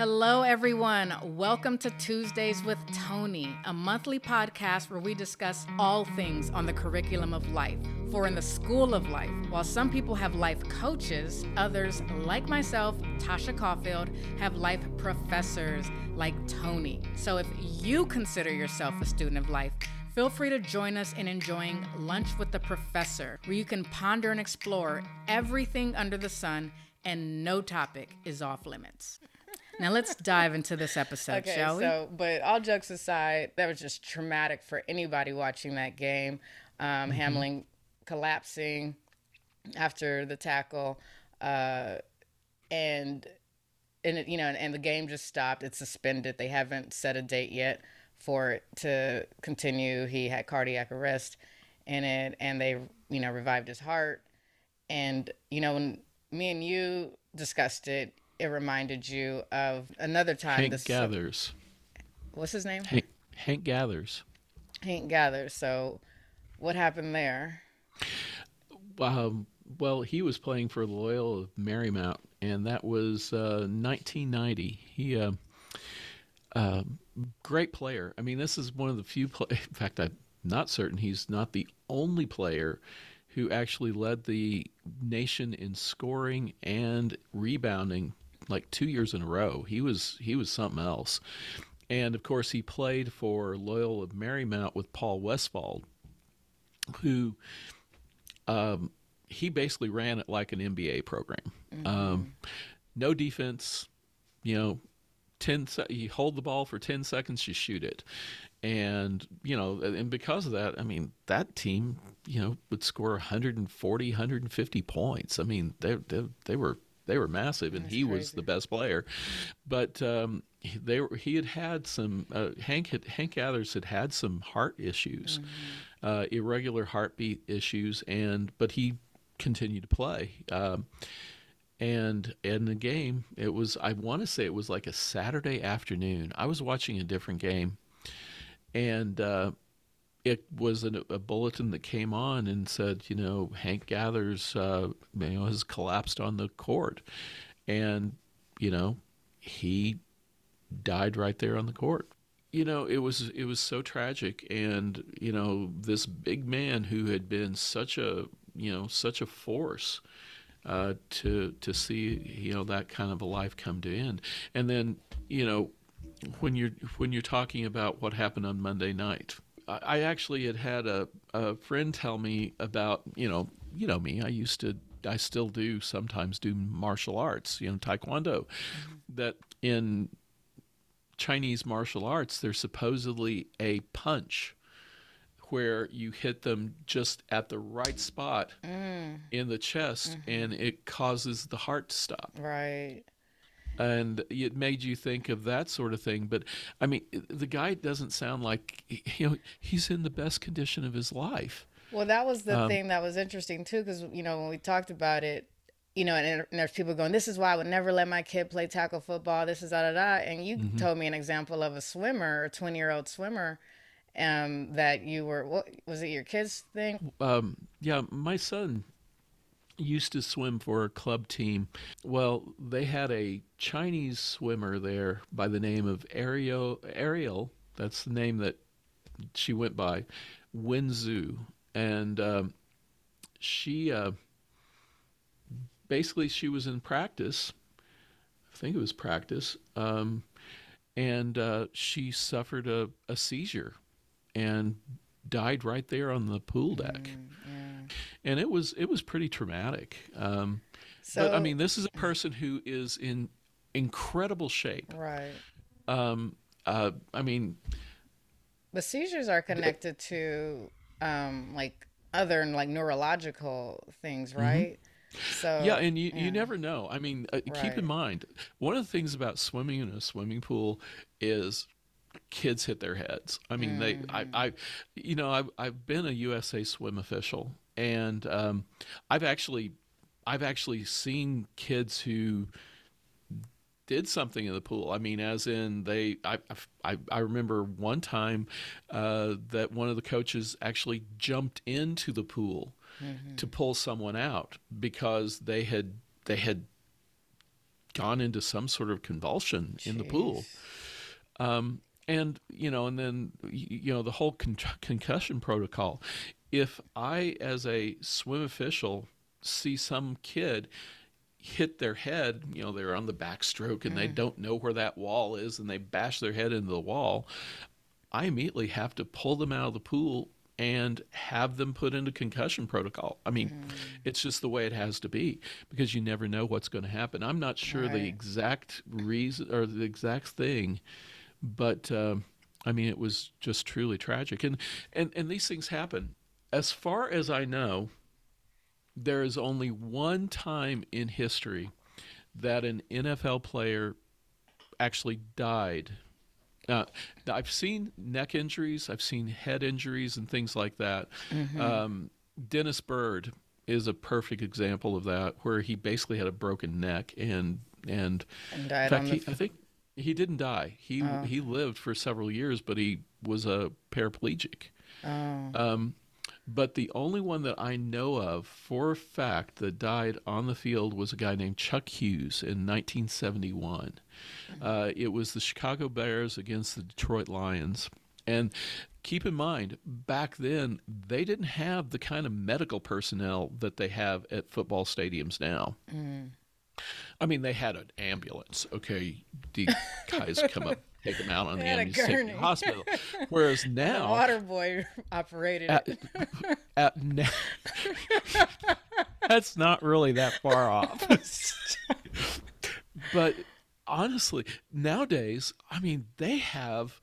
Hello, everyone. Welcome to Tuesdays with Tony, a monthly podcast where we discuss all things on the curriculum of life. For in the school of life, while some people have life coaches, others, like myself, Tasha Caulfield, have life professors like Tony. So if you consider yourself a student of life, Feel free to join us in enjoying Lunch with the Professor, where you can ponder and explore everything under the sun, and no topic is off limits. Now let's dive into this episode, okay, shall we? So, but all jokes aside, that was just traumatic for anybody watching that game. Um, Mm-hmm. Hamlin collapsing after the tackle, uh, and and it, you know, and the game just stopped. It's suspended. They haven't set a date yet for it to continue. He had cardiac arrest in it, and they you know revived his heart. And you know, when me and you discussed it, it reminded you of another time. Hank this Gathers. what's his name? Hank, Hank Gathers. Hank Gathers. So, what happened there? Um, well, he was playing for Loyola of Marymount, and that was uh, 1990. He, uh, uh, great player. I mean, this is one of the few. Play- In fact, I'm not certain he's not the only player who actually led the nation in scoring and rebounding like two years in a row. He was he was something else. And of course, he played for Loyola of Marymount with Paul Westfall, who um, he basically ran it like an NBA program. Um, no defense, you know, 10 se- you hold the ball for 10 seconds, you shoot it. And, you know, and because of that, I mean, that team, you know, would score 140, 150 points. I mean, they, they, they were they were massive, and That's he was the best player. But um, he- they were, he had had some uh, Hank had, Hank Gathers had had some heart issues, uh, irregular heartbeat issues, and but he continued to play. Um, and in the game, it was I want to say it was like a Saturday afternoon. I was watching a different game, and uh, it was an, a bulletin that came on and said, you know, Hank Gathers, uh, you know, has collapsed on the court, and you know, he died right there on the court. You know, it was it was so tragic, and you know, this big man who had been such a you know such a force uh, to to see you know that kind of a life come to end, and then you know when you're when you're talking about what happened on Monday night, I, actually had had a, a friend tell me about you know you know me I used to I still do sometimes do martial arts you know taekwondo mm-hmm. that in Chinese martial arts there's supposedly a punch where you hit them just at the right spot mm. in the chest mm-hmm. and it causes the heart to stop. Right. And it made you think of that sort of thing but i mean the guy doesn't sound like you know he's in the best condition of his life Well, that was the Um, thing that was interesting too, because you know when we talked about it, you know, and, and there's people going, "This is why I would never let my kid play tackle football." This is da da da, and you Mm-hmm. told me an example of a swimmer, a 20 year old swimmer, um, that you were. What was it? Your kid's thing? um, yeah my son used to swim for a club team well they had a chinese swimmer there by the name of ariel ariel that's the name that she went by Wenzu, and um, she uh, basically she was in practice. I think it was practice, um, and uh, she suffered a, a seizure and died right there on the pool deck. And it was it was pretty traumatic. Um, So but I mean, this is a person who is in incredible shape. right. Um, uh, I mean, But seizures are connected to um, like other like neurological things, right? So Mm-hmm. yeah, and you, yeah. you never know. I mean, uh, keep in mind, one of the things about swimming in a swimming pool is kids hit their heads. I mean, they, I, Mm. I, you know, I've, I've been a USA swim official, and um, I've actually, I've actually seen kids who did something in the pool. I mean, as in they, I, I, I remember one time uh, that one of the coaches actually jumped into the pool to pull someone out because they had they had gone into some sort of convulsion in the pool. Um, and you know, and then you know the whole con- concussion protocol. If I, as a swim official, see some kid hit their head, you know, they're on the backstroke and they mm. don't know where that wall is and they bash their head into the wall, I immediately have to pull them out of the pool and have them put into concussion protocol. I mean, mm. it's just the way it has to be because you never know what's going to happen. I'm not sure the exact reason or the exact thing, but um, I mean, it was just truly tragic. And and and these things happen. As far as I know, there is only one time in history that an NFL player actually died. Now I've seen neck injuries, I've seen head injuries, and things like that. Um, Dennis Byrd is a perfect example of that, where he basically had a broken neck and and And in died fact, on the he, I think he didn't die. He he lived for several years, but he was a paraplegic. Oh. Um, but the only one that I know of for a fact that died on the field was a guy named Chuck Hughes in 1971. Uh, it was the Chicago Bears against the Detroit Lions. And keep in mind, back then, they didn't have the kind of medical personnel that they have at football stadiums now. I mean, they had an ambulance. Okay, the guys come up, take them out on the They had a ambulance, take them to the hospital. Whereas The now, water boy operated at, at na- that's not really that far off. but honestly, nowadays, I mean, they have,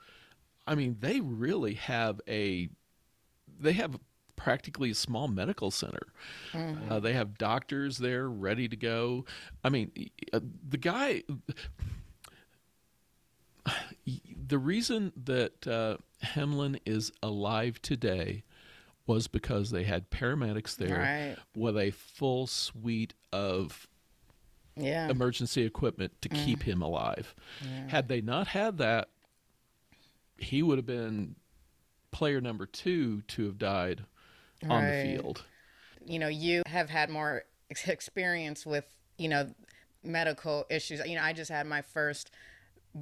I mean, they really have a, they have practically a small medical center. Uh, they have doctors there ready to go. I mean, uh, the guy, the reason that uh, Hemlin is alive today was because they had paramedics there Right. with a full suite of Yeah. emergency equipment to keep him alive. Had they not had that, he would have been player number two to have died on the field. you know, you have had more experience with, you know, medical issues. You know, I just had my first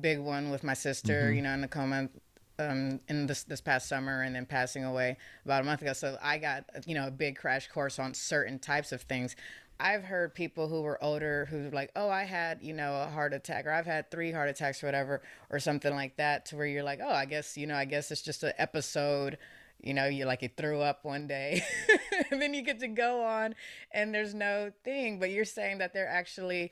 big one with my sister, you know, in a coma um, in this this past summer and then passing away about a month ago. So I got, you know, a big crash course on certain types of things. I've heard people who were older who were like, oh, I had, you know, a heart attack or I've had three heart attacks or whatever, or something like that, to where you're like, oh, I guess, you know, I guess it's just an episode you know, you like you threw up one day and then you get to go on and there's no thing. But you're saying that there actually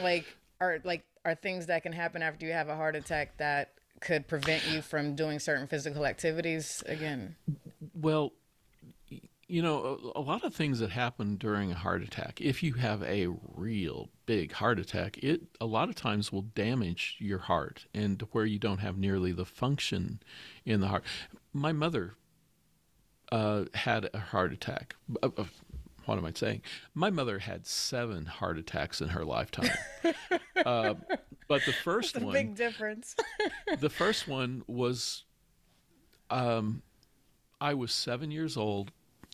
like are like are things that can happen after you have a heart attack that could prevent you from doing certain physical activities again. Well, you know, a lot of things that happen during a heart attack, if you have a real big heart attack, it a lot of times will damage your heart and where you don't have nearly the function in the heart. My mother uh, had a heart attack. Uh, uh, what am I saying? My mother had seven heart attacks in her lifetime. uh, but the first a one, big difference. the first one was um, I was seven years old.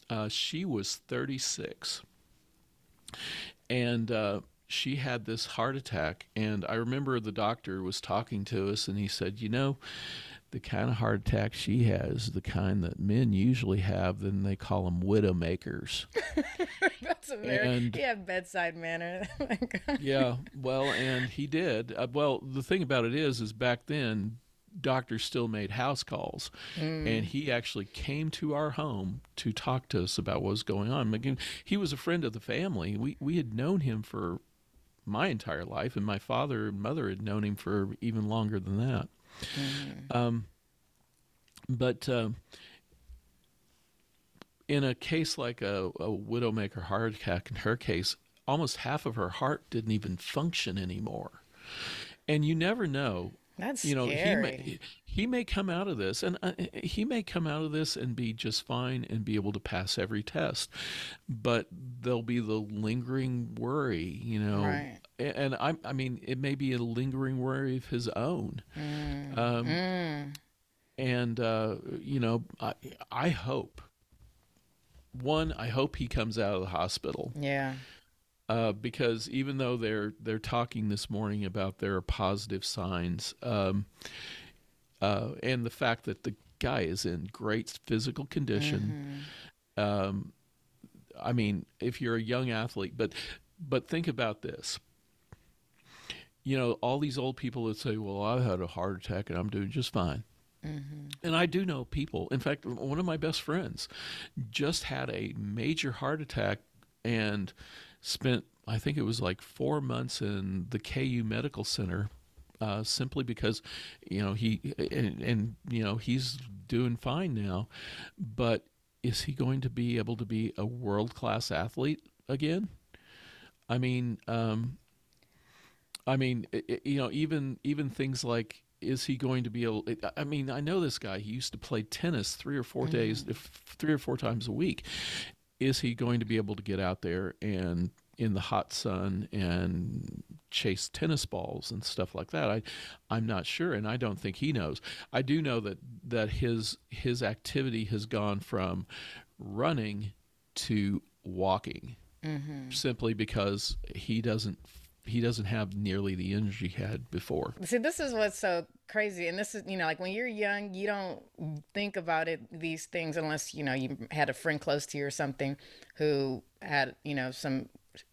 Uh, she was 36. And uh, she had this heart attack. And I remember the doctor was talking to us, and he said, You know, the kind of heart attack she has, the kind that men usually have, then they call them widowmakers. That's a very And- he had bedside manner. Like, yeah, well, and he did. Uh, well, the thing about it is, is back then, doctors still made house calls, and he actually came to our home to talk to us about what was going on. Again, he was a friend of the family. We we had known him for my entire life, and my father and mother had known him for even longer than that. Um, but. Uh, in a case like a, a widowmaker heart attack, in her case, almost half of her heart didn't even function anymore. And you never know. That's you know, he may he may come out of this, and uh, he may come out of this and be just fine and be able to pass every test, but there'll be the lingering worry, you know. Right. And I, I mean, it may be a lingering worry of his own. Mm. Um, and uh, you know, I, I hope. One, I hope he comes out of the hospital yeah. uh, because even though they're they're talking this morning about there are positive signs, um, uh, and the fact that the guy is in great physical condition. Um, I mean, if you're a young athlete, but but think about this. You know, all these old people that say, "Well, I had a heart attack and I'm doing just fine." And I do know people. In fact, one of my best friends just had a major heart attack and spent, I think it was like four months in the KU Medical Center. Uh, simply because, you know, he and, and you know he's doing fine now, but is he going to be able to be a world class athlete again? I mean, um, I mean, i i- you know, even even things like is he going to be able? I mean, I know this guy. He used to play tennis three or 4 mm-hmm. days, if three or four times a week. Is he going to be able to get out there and in the hot sun and chase tennis balls and stuff like that? I, I'm not sure, and I don't think he knows. I do know that that his his activity has gone from running to walking mm-hmm. simply because he doesn't he doesn't have nearly the energy he had before. See, this is what's so crazy, and this is you know like when you're young, you don't think about it these things unless you know you had a friend close to you or something who had you know some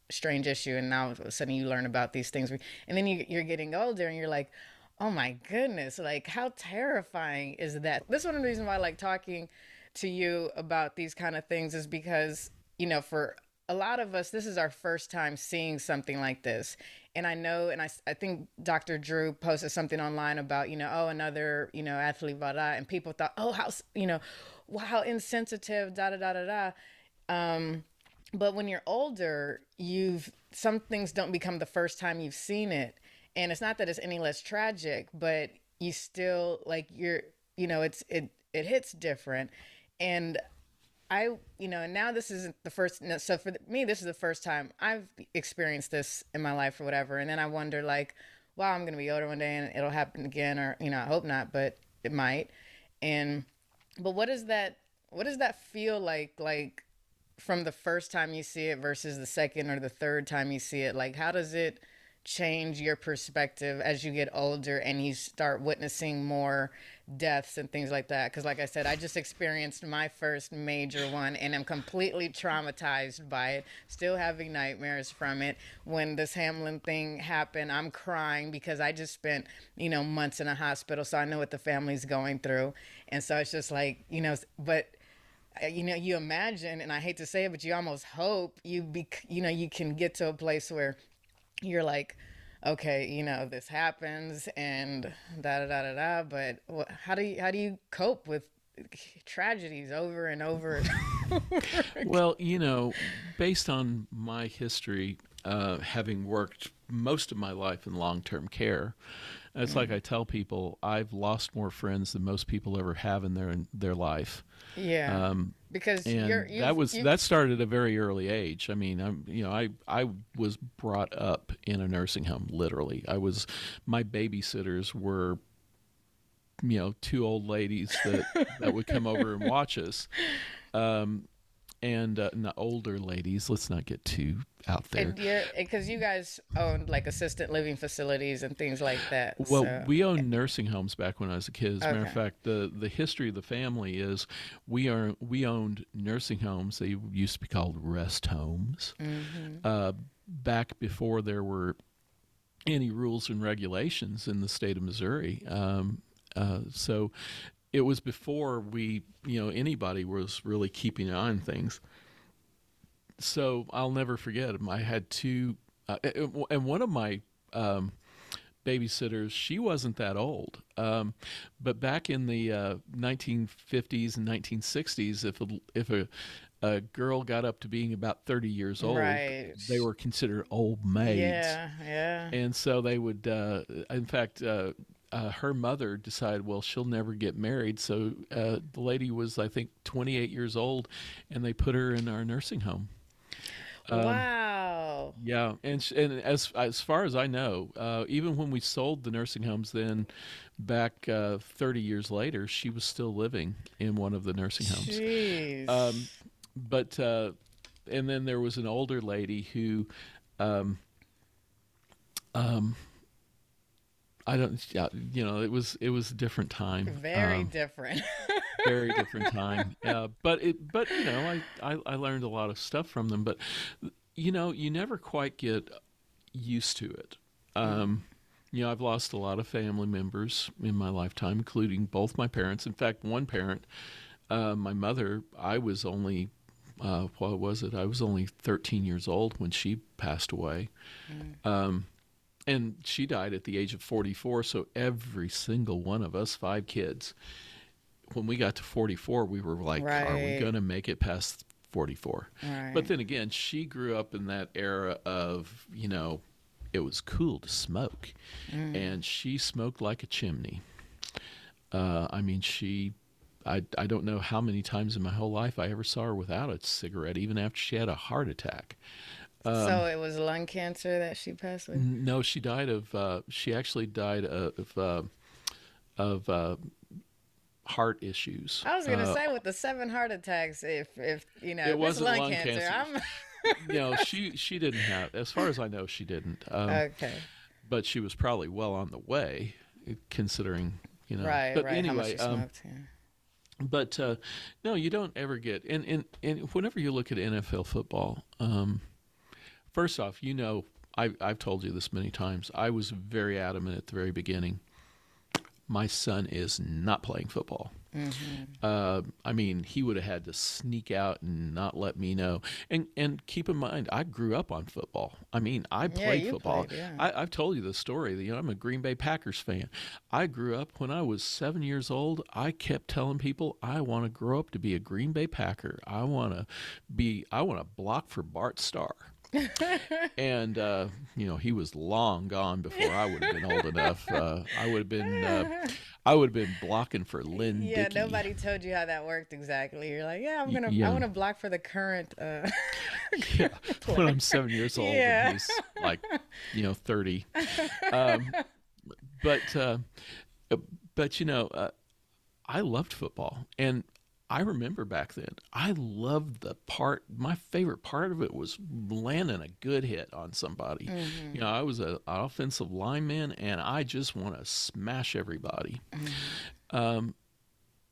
strange issue, and now all of a sudden you learn about these things, and then you, you're getting older, and you're like. Oh my goodness, like how terrifying is that? This is one of the reasons why I like talking to you about these kind of things is because, you know, for a lot of us, this is our first time seeing something like this. And I know, and I, I think Dr. Drew posted something online about, you know, oh, another, you know, athlete, blah, blah, and people thought, oh, how, you know, wow, how insensitive, da, da, da, da, da. Um, but when you're older, you've, some things don't become the first time you've seen it. And it's not that it's any less tragic, but you still, like, you're, you know, it's, it, it hits different. And I, you know, and now this isn't the first. no, So for me, this is the first time I've experienced this in my life or whatever. And then I wonder, like, wow, I'm gonna be older one day and it'll happen again, or you know, I hope not, but it might. And, but what does that? What does that feel like? Like from the first time you see it versus the second or the third time you see it? Like, how does it change your perspective as you get older and you start witnessing more deaths and things like that? Because, like I said, I just experienced my first major one and I'm completely traumatized by it, still having nightmares from it. When this Hamlin thing happened, I'm crying because I just spent, you know, months in a hospital, so I know what the family's going through. And so it's just like, you know, but uh, you know you imagine and i hate to say it but you almost hope you be you know you can get to a place where you're like okay you know this happens and da da da da da but how do you how do you cope with tragedies over and over Well, you know, based on my history, uh, having worked most of my life in long term care, it's like I tell people I've lost more friends than most people ever have in their in their life. yeah Um, because and that was that started at a very early age. I mean, I'm you know I I was brought up in a nursing home. Literally, I was my babysitters were you know two old ladies that that would come over and watch us. Um, and uh, not older ladies. Let's not get too out there. and because you guys owned like assistant living facilities and things like that Well, so- we owned nursing homes back when I was a kid. As a matter of fact, the the history of the family is we are we owned nursing homes. They used to be called rest homes. Mm-hmm. Uh, back before there were any rules and regulations in the state of Missouri. Um, uh, so it was before we, you know, anybody was really keeping an eye on things. So I'll never forget. I had two, uh, and one of my um, babysitters, she wasn't that old. Um, but back in the uh, 1950s and 1960s, if a, if a, a girl got up to being about 30 years old, Right. they were considered old maids. yeah yeah And so they would, uh, in fact, uh, uh, her mother decided, well, she'll never get married. So uh, the lady was, I think, 28 years old, and they put her in our nursing home. Um, wow Yeah, and sh- and as as far as I know, uh, even when we sold the nursing homes, then back uh, 30 years later, she was still living in one of the nursing homes. Jeez. Um, but uh, and then there was an older lady who um, um, I don't, yeah, you know, it was it was a different time. Very Um, different. very different time. Yeah, but it, but you know, I, I I learned a lot of stuff from them. But you know, you never quite get used to it. Um, you know, I've lost a lot of family members in my lifetime, including both my parents. In fact, one parent, uh, my mother, I was only. Uh, what was it? I was only 13 years old when she passed away. Um, and she died at the age of 44 so every single one of us five kids when we got to 44 we were like are we going to make it past 44 Right. but then again she grew up in that era of you know it was cool to smoke. And she smoked like a chimney. Uh, i mean she I, I don't know how many times in my whole life I ever saw her without a cigarette, even after she had a heart attack. So it was lung cancer that she passed with. No, she died of. Uh, she actually died of uh, of uh, heart issues. I was gonna Uh, say with the seven heart attacks, if if you know It wasn't lung, lung cancer, cancer. Know, she she didn't have. As far as I know, she didn't. Um, okay. But she was probably well on the way, considering you know. Right, But right. How much anyway, she um, smoked. yeah. but uh, no, you don't ever get. And, and and whenever you look at NFL football, um, first off, you know, I, I've told you this many times. I was very adamant at the very beginning. My son is not playing football. Uh, I mean, he would have had to sneak out and not let me know. And and keep in mind, I grew up on football. I mean, I played you football. played, yeah. I, I've told you the story. You know, I'm a Green Bay Packers fan. I grew up when I was seven years old. I kept telling people I want to grow up to be a Green Bay Packer. I want to be. I want to block for Bart Starr. and uh, you know he was long gone before I would have been old enough. Uh, I would have been. Uh, I would have been blocking for Lynn. Yeah, Dickey. nobody told you how that worked exactly. You're like, yeah, I'm gonna, yeah. I want to block for the current. Uh, yeah, when I'm seven years old Yeah. and he's like, you know, thirty. Um, but uh, but you know, uh, I loved football, and I remember back then, I loved the part. My favorite part of it was landing a good hit on somebody. You know, I was a, an offensive lineman, and I just want to smash everybody. Um,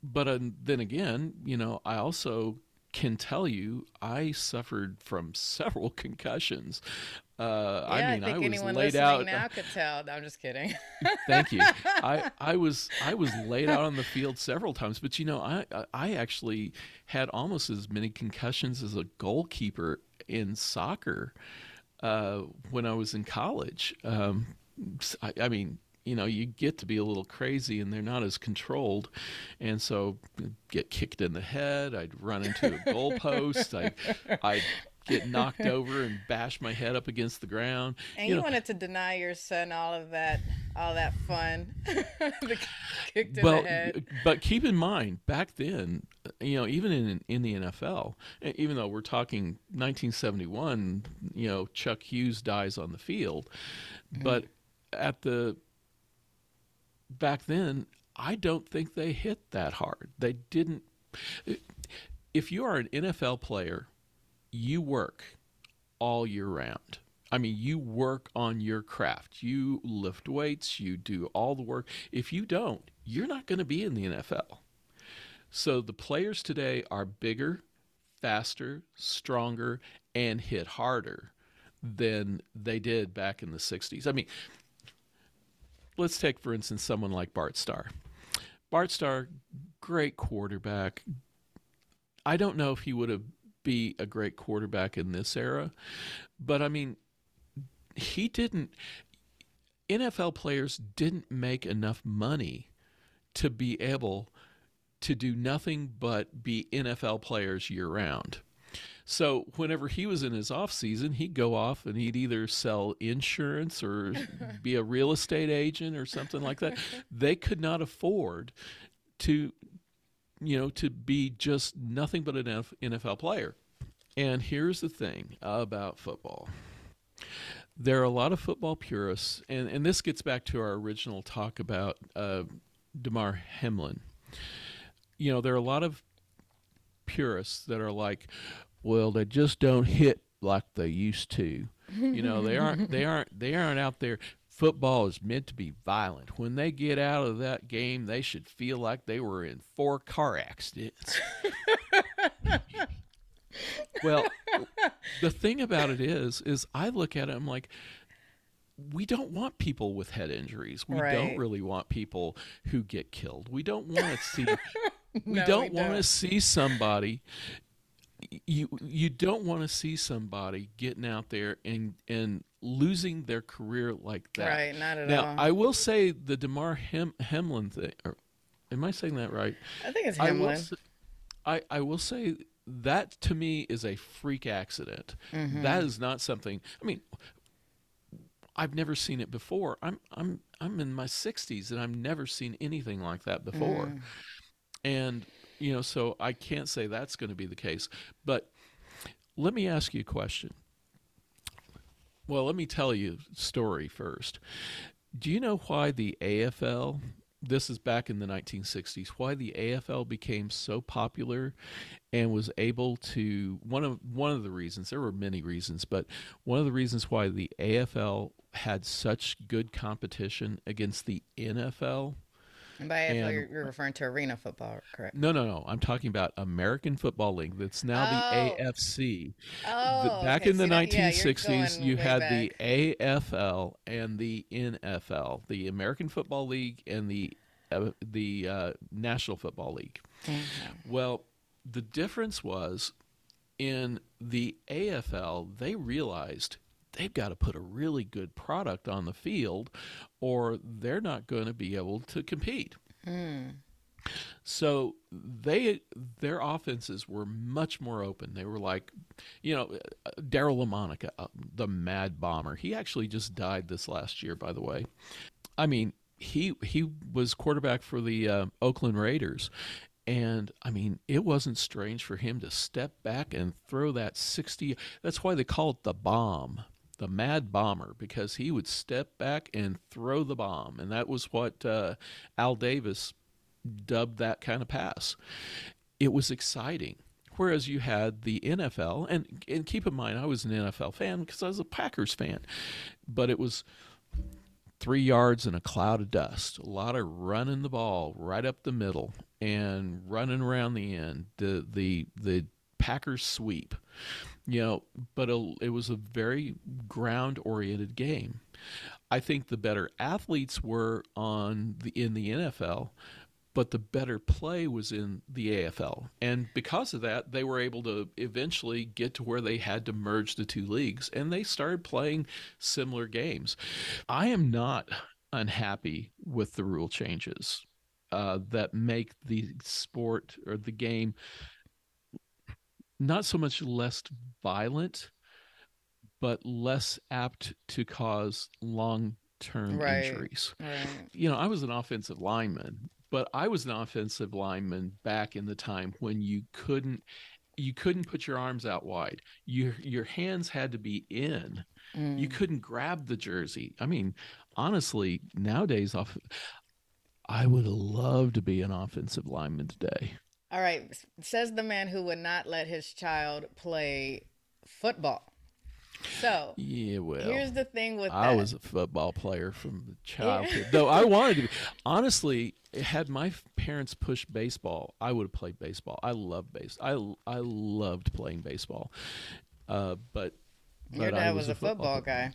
but uh, then again, you know, I also can tell you I suffered from several concussions. Uh, yeah, I mean, think was anyone laid listening out. now could tell. I'm just kidding. Thank you. I, I was I was laid out on the field several times, but you know, I I- I actually had almost as many concussions as a goalkeeper in soccer uh, when I was in college. Um, I, I mean, you know, you get to be a little crazy, and they're not as controlled, and so get kicked in the head. I'd run into a goalpost. I I'd get knocked over and bash my head up against the ground. And you you, know, wanted to deny your son all of that, all that fun. the kicked in well, the head. but keep in mind, back then, uh, you know, even in in the NFL, even though we're talking 1971, you know, Chuck Hughes dies on the field, mm-hmm. but at the back then, I don't think they hit that hard. They didn't. If you are an NFL player, you work all year round. I mean, you work on your craft. You lift weights, you do all the work. If you don't, you're not going to be in the NFL. So the players today are bigger, faster, stronger, and hit harder than they did back in the 60s. I mean, let's take, for instance, someone like Bart Starr. Bart Starr, great quarterback. I don't know if he would have be a great quarterback in this era, but I mean, he didn't. NFL players didn't make enough money to be able to do nothing but be NFL players year round. So whenever he was in his off season, he'd go off and he'd either sell insurance or be a real estate agent or something like that. They could not afford to you know, to be just nothing but an NFL player. And here's the thing about football. There are a lot of football purists, and, and this gets back to our original talk about uh, Damar Hamlin. You know, there are a lot of purists that are like, well, they just don't hit like they used to. You know, they aren't they aren't they aren't out there football is meant to be violent. When they get out of that game, they should feel like they were in four car accidents. well, the thing about it is, is I look at it, I'm like, we don't want people with head injuries. We Right. don't really want people who get killed. We don't want to see. we No, don't we want to don't. see somebody. You you don't want to see somebody getting out there and and losing their career like that. Right, not at Now all. I will say the Demar Hem, Hemlin thing. Or, am I saying that right? I think it's I will. Say, I I will say that to me is a freak accident. Mm-hmm. That is not something. I mean, I've never seen it before. I'm I'm I'm in my 60s and I've never seen anything like that before. Mm. And you know, so I can't say that's going to be the case. But let me ask you a question. Well, let me tell you a story first. Do you know why the AFL, this is back in the 1960s, why the AFL became so popular and was able to one of one of the reasons, there were many reasons, but one of the reasons why the AFL had such good competition against the NFL by AFL, and- you're, you're referring to arena football, correct? no, no, no. I'm talking about American Football League. That's now Oh. the AFC. Oh, The- back okay, in the see that- yeah, you're 1960s, you had back. the AFL and the NFL, the American Football League and the uh, the uh, National Football League. Mm-hmm. Well, the difference was in the AFL, they realized they've got to put a really good product on the field or they're not going to be able to compete. So they their offenses were much more open. They were like, you know, Daryle Lamonica, uh, the Mad Bomber. He actually just died this last year, by the way. I mean, he he was quarterback for the uh, Oakland Raiders, and I mean, it wasn't strange for him to step back and throw that sixty. That's why they call it the bomb. The Mad Bomber, because he would step back and throw the bomb, and that was what uh, Al Davis dubbed that kind of pass. It was exciting. Whereas you had the NFL, and and keep in mind, I was an NFL fan because I was a Packers fan, but it was three yards in a cloud of dust. A lot of running the ball right up the middle and running around the end. The the the Packers sweep, you know. But it, it was a very ground oriented game. I think the better athletes were on the in the NFL, but the better play was in the AFL. And because of that, they were able to eventually get to where they had to merge the two leagues and they started playing similar games. I am not unhappy with the rule changes uh, that make the sport or the game not so much less violent, but less apt to cause long term Right. injuries Right. you know, I was an offensive lineman, but I was an offensive lineman back in the time when you couldn't you couldn't put your arms out wide. Your your hands had to be in. Mm. You couldn't grab the jersey. I mean, honestly, nowadays off I would love to be an offensive lineman today. All right. Says the man who would not let his child play football. So Yeah, well. here's the thing with I that. was a football player from the childhood. Though I wanted to be. Honestly, had my parents pushed baseball, I would have played baseball. I love base. I I loved playing baseball. Uh, but Your but I dad was, a football, guy.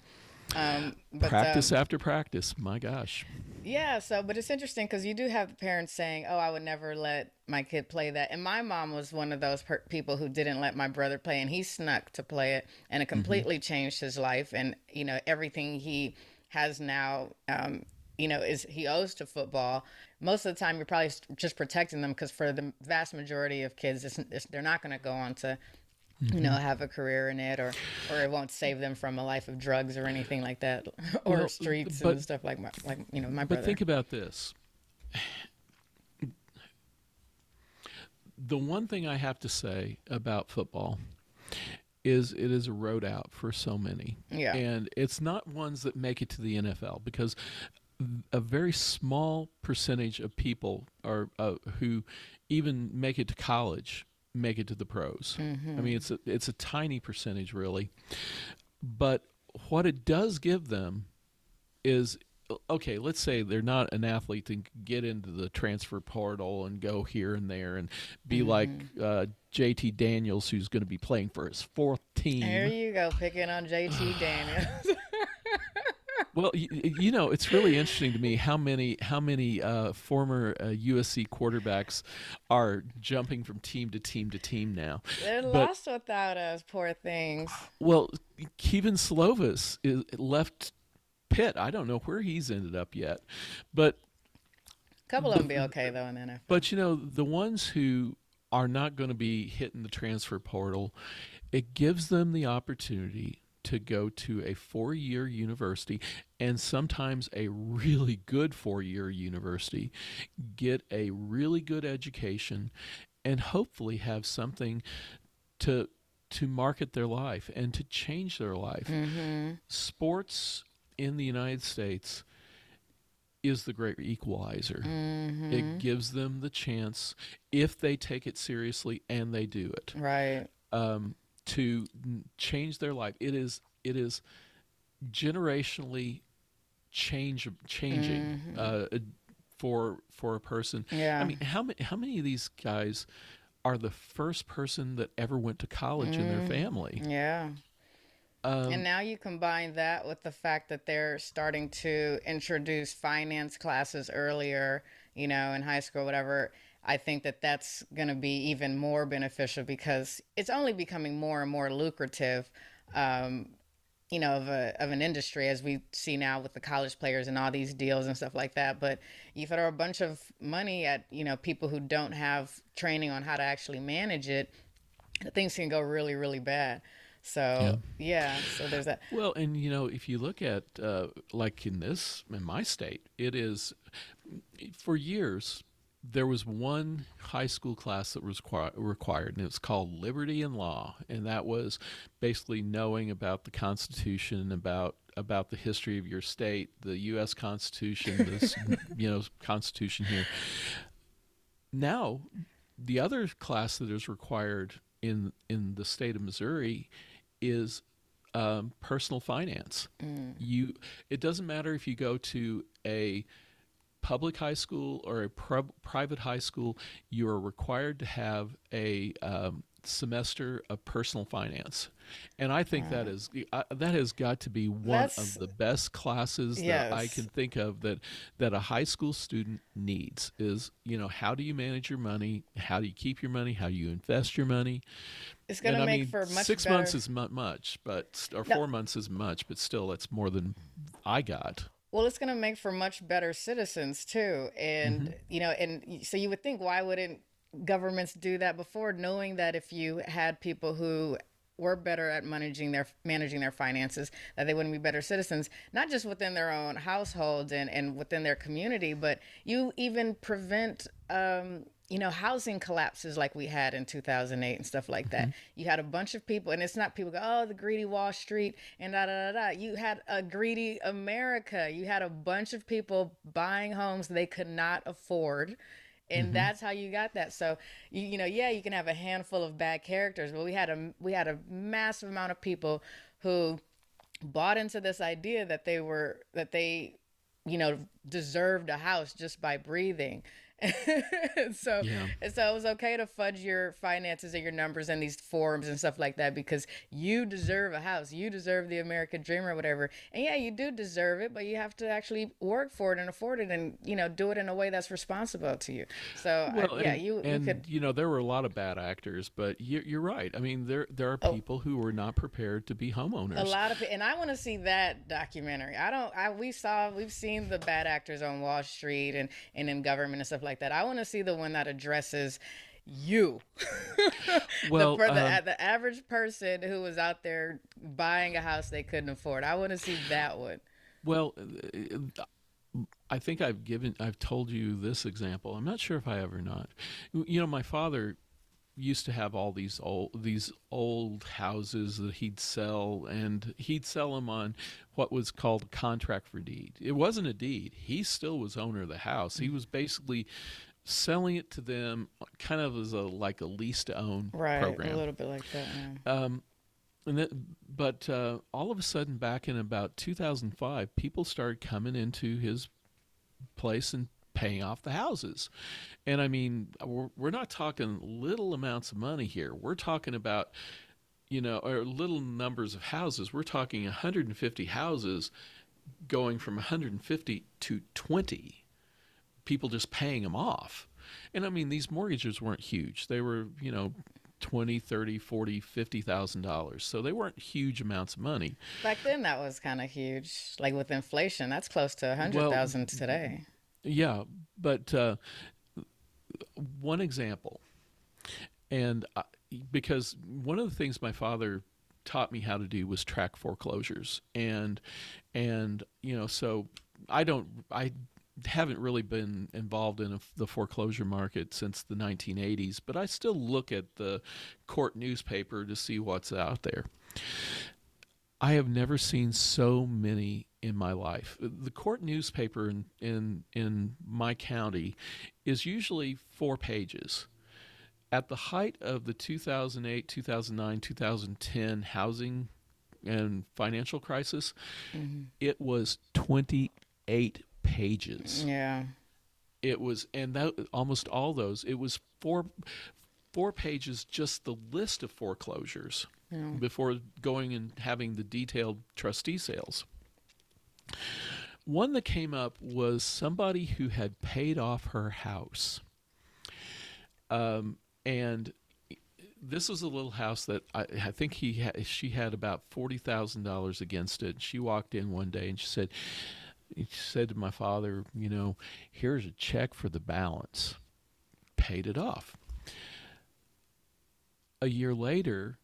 Um, but, Practice um, after practice. My gosh. Yeah, so but it's interesting because you do have parents saying, "Oh, I would never let my kid play that." And my mom was one of those per- people who didn't let my brother play, and he snuck to play it, and it completely changed his life. And you know, everything he has now, um, you know, is he owes to football. Most of the time, you're probably just protecting them because for the vast majority of kids, it's, it's, they're not going to go on to. You know, have a career in it, or or it won't save them from a life of drugs or anything like that, or Well, streets but- and stuff like my like you know my brother. But think about this. The one thing I have to say about football is it is a road out for so many. Yeah. And it's not ones that make it to the NFL because a very small percentage of people are uh, who even make it to college make it to the pros. I mean, it's a it's a tiny percentage really, but what it does give them is okay, let's say they're not an athlete to get into the transfer portal and go here and there and be Mm-hmm. like uh, JT Daniels, who's going to be playing for his fourth team. There you go, picking on JT Daniels. Well, you, you know, it's really interesting to me how many how many uh, former uh, USC quarterbacks are jumping from team to team to team now. They're But- lost without us, poor things. Well, Kedon Slovis is left Pitt. I don't know where he's ended up yet, but A couple of them be okay though in the NFL. But you know, the ones who are not going to be hitting the transfer portal, it gives them the opportunity to go to a four year university and sometimes a really good four year university, get a really good education, and hopefully have something to to market their life and to change their life. Mm-hmm. Sports in the United States is the great equalizer. Mm-hmm. It gives them the chance, if they take it seriously and they do it, Right. um, to change their life. It is it is generationally change changing uh, for for a person. Mm-hmm. Yeah. I mean, how many how many of these guys are the first person that ever went to college in their family? Yeah. Um, and now you combine that with the fact that they're starting to introduce finance classes earlier, you know, in high school, whatever. I think that that's going to be even more beneficial because it's only becoming more and more lucrative, um, you know, of a of an industry as we see now with the college players and all these deals and stuff like that. But you throw a bunch of money at you know people who don't have training on how to actually manage it, things can go really really bad. So yeah, so there's that. Well, and you know, if you look at uh, like in this in my state, it is for years there was one high school class that was requi- required, and it was called Liberty and Law, and that was basically knowing about the Constitution, about about the history of your state, the U.S. Constitution, this you know Constitution here. Now, the other class that is required in in the state of Missouri is um, personal finance. You, it doesn't matter if you go to a public high school or a pro- private high school. You are required to have a um, semester of personal finance, and I think that is uh, that has got to be one That's- of the best classes that I can think of that that a high school student needs. Is you know how do you manage your money? How do you keep your money? How do you invest your money? It's going to I make mean, for much six better. months is much, but or No. four months is much, but still, that's more than I got. Well, it's going to make for much better citizens too. And, you know, and so you would think, why wouldn't governments do that before, knowing that if you had people who were better at managing their managing their finances, that they wouldn't be better citizens, not just within their own households and, and within their community, but you even prevent um, you know, housing collapses like we had in 2008 and stuff like that. Mm-hmm. You had a bunch of people, and it's not people go, oh, the greedy Wall Street and da da da da. You had a greedy America. You had a bunch of people buying homes they could not afford. And mm-hmm. that's how you got that. So, you, you know, yeah, you can have a handful of bad characters, but we had a we had a massive amount of people who bought into this idea that they were that they you know deserved a house just by breathing so Yeah. and so it was okay to fudge your finances and your numbers in these forums and stuff like that because you deserve a house you deserve the american dream or whatever and yeah you do deserve it but you have to actually work for it and afford it and you know do it in a way that's responsible to you so I- yeah and, you, you and could you know there were a lot of bad actors, but you, you're right. I mean, there there are oh. people who were not prepared to be homeowners. Oh. A lot of and I want to see that documentary. I don't. I we saw we've seen the bad actors on Wall Street and and in government and stuff like that. I want to see the one that addresses you, well, the, per- the, um, the average person who was out there buying a house they couldn't afford. I want to see that one. Well, uh, I think I've given, I've told you this example. I'm not sure if I ever not. You know, my father used to have all these old these old houses that he'd sell, and he'd sell them on what was called a contract for deed. It wasn't a deed. He still was owner of the house. He was basically selling it to them, kind of as a like a lease to own Right, program. a little bit like that. Yeah. Um, and that, but uh, all of a sudden, back in about 2005, people started coming into his place and paying off the houses. And I mean, we're, we're not talking little amounts of money here. We're talking about, you know, or little numbers of houses. We're talking 150 houses going from 150 to 20 people just paying them off. And I mean, these mortgages weren't huge. They were, you know, 20 30 40 50 thousand dollars so they weren't huge amounts of money back then that was kind of huge like with inflation that's close to a hundred thousand well, today yeah but uh, one example and I, because one of the things my father taught me how to do was track foreclosures and and you know so i don't i haven't really been involved in a, the foreclosure market since the 1980s, but I still look at the court newspaper to see what's out there. I have never seen so many in my life. The court newspaper in, in, in my county is usually four pages. At the height of the 2008, 2009, 2010 housing and financial crisis, mm-hmm. it was 28 pages. Yeah. It was, and that almost all those. It was four, four pages, just the list of foreclosures yeah. before going and having the detailed trustee sales. One that came up was somebody who had paid off her house. Um, and this was a little house that I, I think he she had about forty thousand dollars against it. She walked in one day and she said, she said to my father, you know, here's a check for the balance. Paid it off. A year later,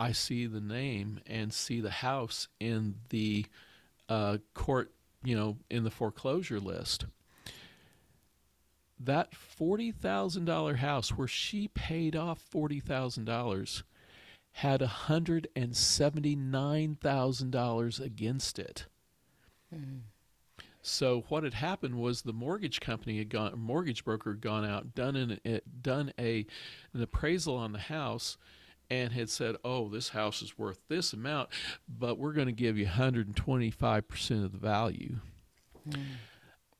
I see the name and see the house in the uh, court, you know, in the foreclosure list. That $40,000 house where she paid off $40,000 had $179,000 against it. Mm-hmm. So what had happened was the mortgage company had gone, mortgage broker had gone out, done an done a an appraisal on the house, and had said, "Oh, this house is worth this amount, but we're going to give you 125 percent of the value." Mm.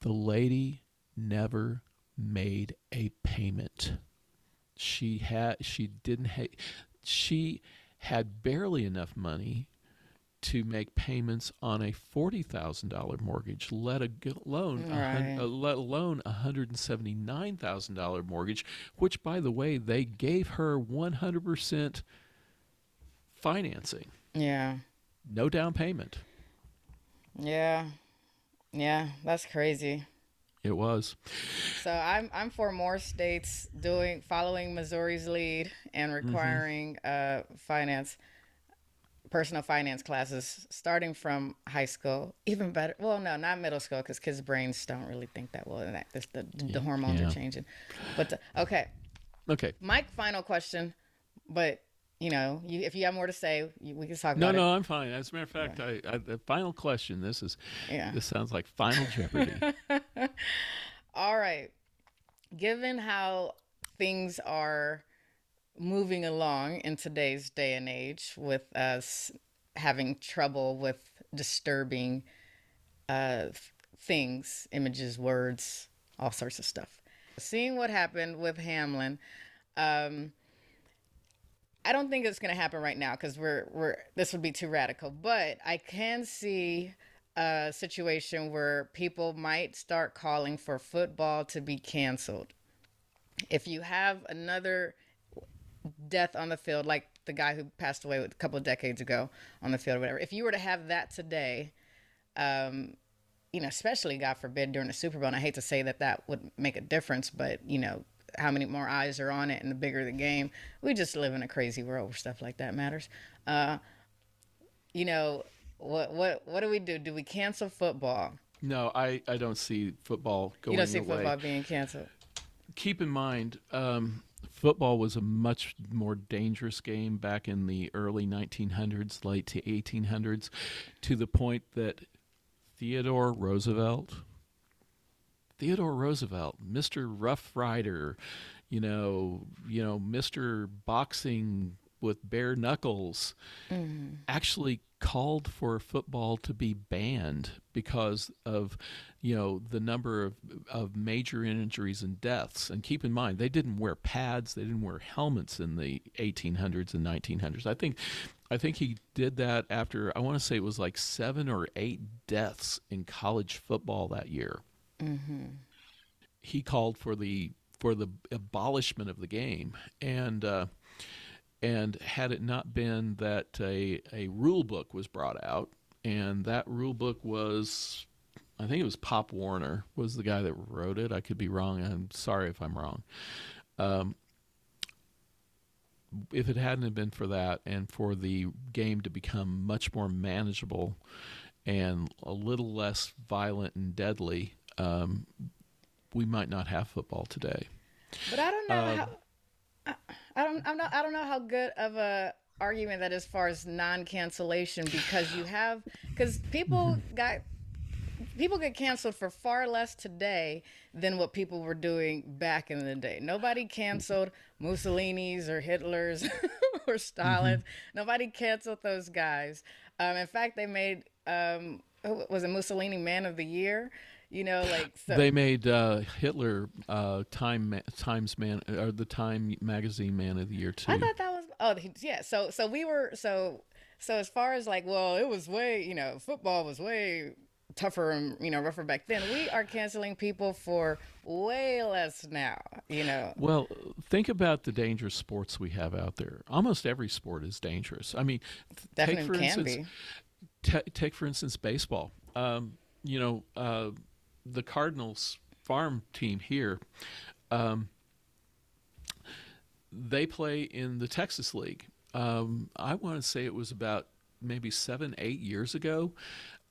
The lady never made a payment. She had she didn't ha- she had barely enough money to make payments on a forty thousand dollar mortgage, let alone right. a, uh, let alone a hundred and seventy nine thousand dollar mortgage, which by the way they gave her one hundred percent financing. Yeah. No down payment. Yeah. Yeah, that's crazy. It was. So I'm I'm for more states doing following Missouri's lead and mm-hmm. requiring mm-hmm. uh, finance personal finance classes starting from high school even better well no not middle school because kids brains don't really think that well And that the, the, yeah, hormones yeah. are changing. But the, okay. Okay. My final question but you know you, if you have more to say you, we can talk no, about no, it. no no, i'm fine. As a matter of fact I, I, the final question this is yeah. this sounds like final jeopardy. All right. Given how things are moving along in today's day and age with us having trouble with disturbing uh, things, images, words, all sorts of stuff. Seeing what happened with Hamlin, um, I don't think it's going to happen right now because we're we're this would be too radical. But I can see a situation where people might start calling for football to be canceled. If you have another death on the field, like the guy who passed away a couple of decades ago on the field or whatever, if you were to have that today, um, you know, especially God forbid during the Super Bowl, and I hate to say that that would make a difference, but you know, how many more eyes are on it and the bigger the game. We just live in a crazy world where stuff like that matters. Uh, you know, what what what do we do? Do we cancel football? No, I, I don't see football going You don't see away. football being canceled. Keep in mind, um, football was a much more dangerous game back in the early 1900s, late to 1800s, to the point that Theodore Roosevelt, Theodore Roosevelt, Mr. Rough Rider, you know, you know, Mr. Boxing with bare knuckles Mm-hmm. actually called for football to be banned because of you know the number of of major injuries and deaths. And keep in mind they didn't wear pads. They didn't wear helmets in the 1800s and 1900s i think i think he did that after i want to say it was like 7 or 8 deaths in college football that year. He called for the for the abolishment of the game. And uh, and had it not been that a a rule book was brought out and that rule book was I think it was Pop Warner was the guy that wrote it. I could be wrong. I'm sorry if I'm wrong. Um, if it hadn't been for that and for the game to become much more manageable and a little less violent and deadly, um, we might not have football today. But I don't know Um, how. I, I don't. I'm not. I don't know how good of a argument that is as far as non-cancellation because you have because people Mm-hmm. got people get canceled for far less today than what people were doing back in the day. Nobody canceled Mussolini's or Hitler's or Stalin's. Mm-hmm. Nobody canceled those guys. Um, in fact, they made um, who- was it Mussolini Man of the Year? You know, like so. They made uh, Hitler uh, Time Ma- Times Man or the Time magazine Man of the Year too. I thought that was oh yeah. So so we were so so as far as like well it was way you know football was way tougher and you know rougher back then. We are canceling people for way less now. You know. Well, think about the dangerous sports we have out there. Almost every sport is dangerous. I mean, th- take Definitely for can instance, ta- take for instance baseball. Um, you know, uh, the Cardinals farm team here, um, they play in the Texas League. Um, I want to say it was about maybe seven, eight years ago.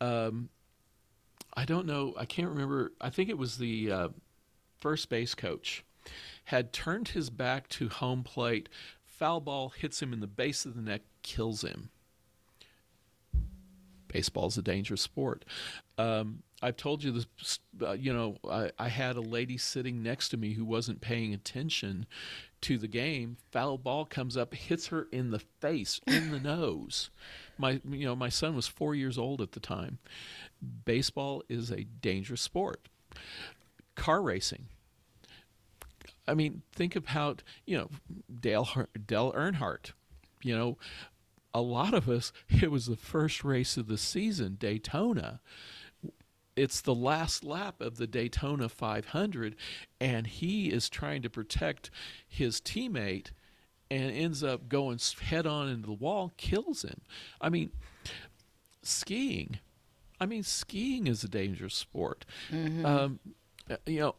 Um, I don't know. I can't remember. I think it was the uh, first base coach had turned his back to home plate. Foul ball hits him in the base of the neck, kills him. Baseball's a dangerous sport. Um, I've told you this. Uh, you know, I, I had a lady sitting next to me who wasn't paying attention to the game. Foul ball comes up, hits her in the face, in the nose. My, you know, my son was four years old at the time. Baseball is a dangerous sport. Car racing. I mean, think about you know Dale Dale Earnhardt. You know, a lot of us. It was the first race of the season, Daytona. It's the last lap of the Daytona 500, and he is trying to protect his teammate, and ends up going head on into the wall, kills him. I mean, skiing. I mean, skiing is a dangerous sport. Um, you know,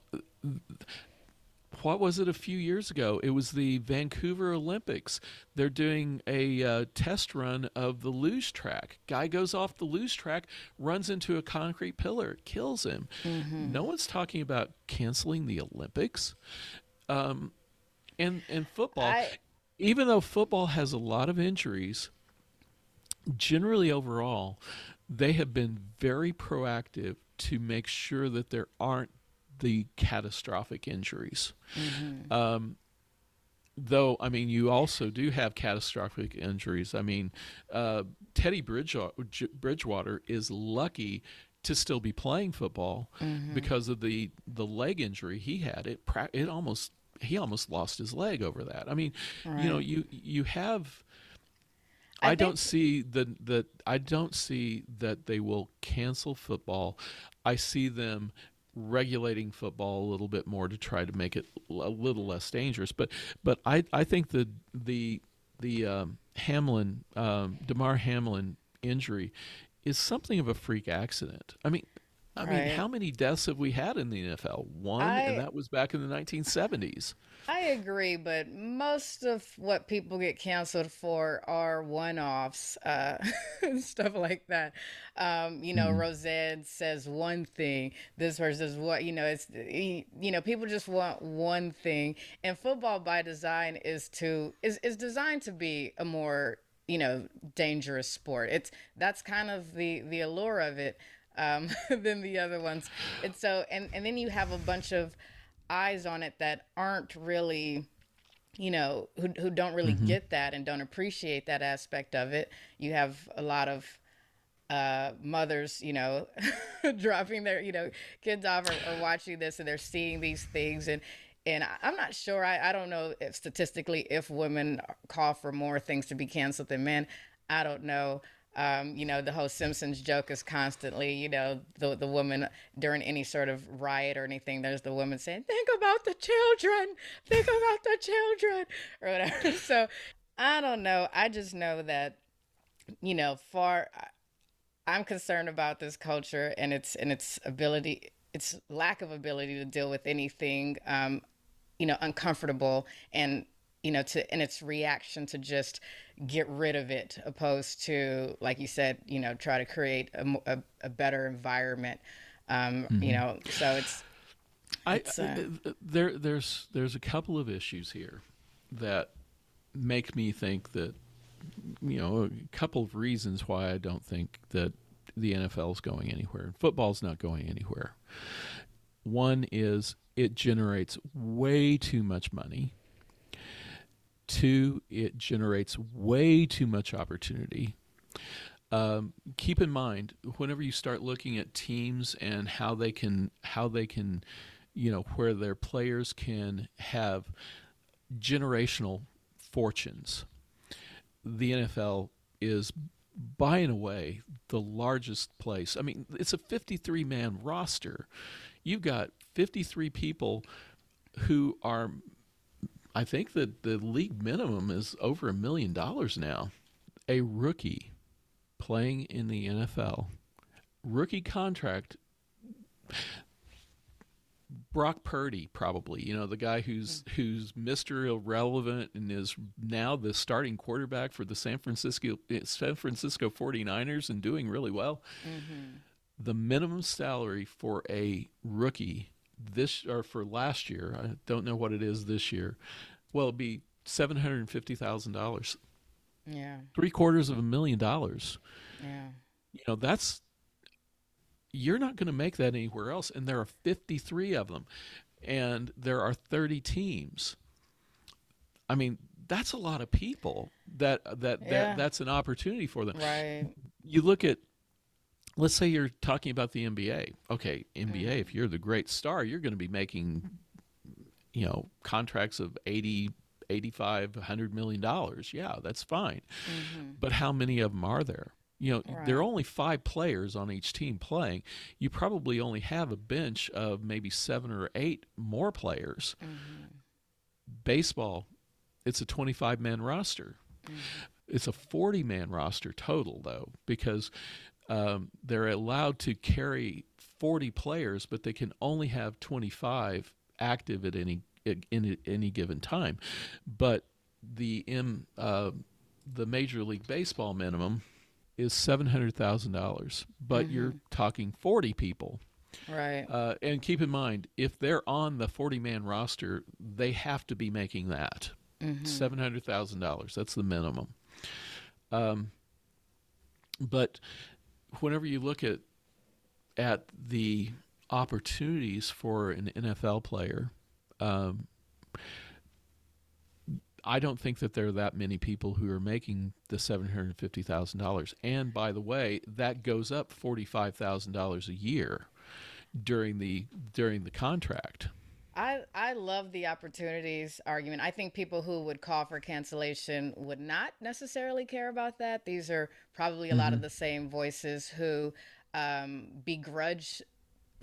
what was it a few years ago? It was the Vancouver Olympics. They're doing a uh, test run of the luge track. Guy goes off the luge track, runs into a concrete pillar, kills him. No one's talking about canceling the Olympics. Um, and and football, I- even though football has a lot of injuries, generally overall, they have been very proactive to make sure that there aren't the catastrophic injuries. Um, though, I mean, you also do have catastrophic injuries. I mean, uh, Teddy Bridgewater, Bridgewater is lucky to still be playing football because of the the leg injury he had. It it almost he almost lost his leg over that. I mean, you know, you you have I I, don't see the that I don't see that they will cancel football. I see them regulating football a little bit more to try to make it a little less dangerous. But but I I think the the the um, Hamlin um, Damar Hamlin injury is something of a freak accident. I mean. I mean, Right. how many deaths have we had in the NFL? One, I- and that was back in the 1970s. I agree, but most of what people get canceled for are one-offs, uh, stuff like that. Um, you know, Roseanne says one thing, this person says what. You know, it's you know, people just want one thing, and football by design is to is is designed to be a more you know dangerous sport. It's that's kind of the the allure of it um, than the other ones. And so, and, and then you have a bunch of eyes on it that aren't really you know, who who don't really mm-hmm. get that and don't appreciate that aspect of it. You have a lot of uh, mothers, you know, dropping their, you know, kids off or, or, watching this and they're seeing these things and and I'm not sure. I, I don't know if statistically if women call for more things to be canceled than men. I don't know. Um, you know, the whole Simpsons joke is constantly, you know, the the woman during any sort of riot or anything, there's the woman saying, "Think about the children, think about the children," or whatever. So, I don't know. I just know that, you know, far, I'm concerned about this culture and its and its ability, its lack of ability to deal with anything, um, you know, uncomfortable and you know, to in its reaction to just get rid of it, opposed to, like you said, you know, try to create a, a, a better environment. Um, mm-hmm. You know, so it's. it's, uh, I, there there's there's a couple of issues here that make me think that you know a couple of reasons why I don't think that the NFL is going anywhere. Football's not going anywhere. One is it generates way too much money Two, it generates way too much opportunity. Um, keep in mind whenever you start looking at teams and how they can how they can you know where their players can have generational fortunes the NFL is by and away the largest place i mean it's a 53 man roster you've got 53 people who are I think that the league minimum is over a million dollars now. A rookie playing in the NFL, rookie contract. Brock Purdy, probably, you know, the guy who's who's Mr. Irrelevant and is now the starting quarterback for the San Francisco San Francisco 49ers and doing really well. Mm-hmm. The minimum salary for a rookie this or for last year, I don't know what it is this year. Well, it'd be seven hundred and fifty thousand dollars. Yeah. Three quarters of a million dollars. Yeah. You know, that's you're not going to make that anywhere else. And there are 53 of them, and there are 30 teams. I mean, that's a lot of people. That that, yeah. that that's an opportunity for them. Right. You look at let's say you're talking about the NBA. Okay, NBA, mm-hmm. if you're the great star, you're going to be making, you know, contracts of 80, 85, 100 million dollars. Yeah, that's fine. Mm-hmm. But how many of them are there? You know, right. there are only five players on each team playing. You probably only have a bench of maybe seven or eight more players. Mm-hmm. Baseball, it's a 25 man roster. Mm-hmm. It's a 40 man roster total, though, because um, they're allowed to carry 40 players, but they can only have 25 active at any in any given time. But the M, uh, the Major League Baseball minimum is seven hundred thousand dollars, but mm-hmm. you're talking 40 people. Right. Uh, and keep in mind, if they're on the 40 man roster, they have to be making that mm-hmm. $700,000. That's the minimum. Um, but whenever you look at at the opportunities for an NFL player, um, I don't think that there are that many people who are making the seven hundred fifty thousand dollars. And by the way, that goes up forty five thousand dollars a year during the during the contract. I, I love the opportunities argument. I think people who would call for cancellation would not necessarily care about that. These are probably a mm-hmm. lot of mm-hmm. the same voices who um, begrudge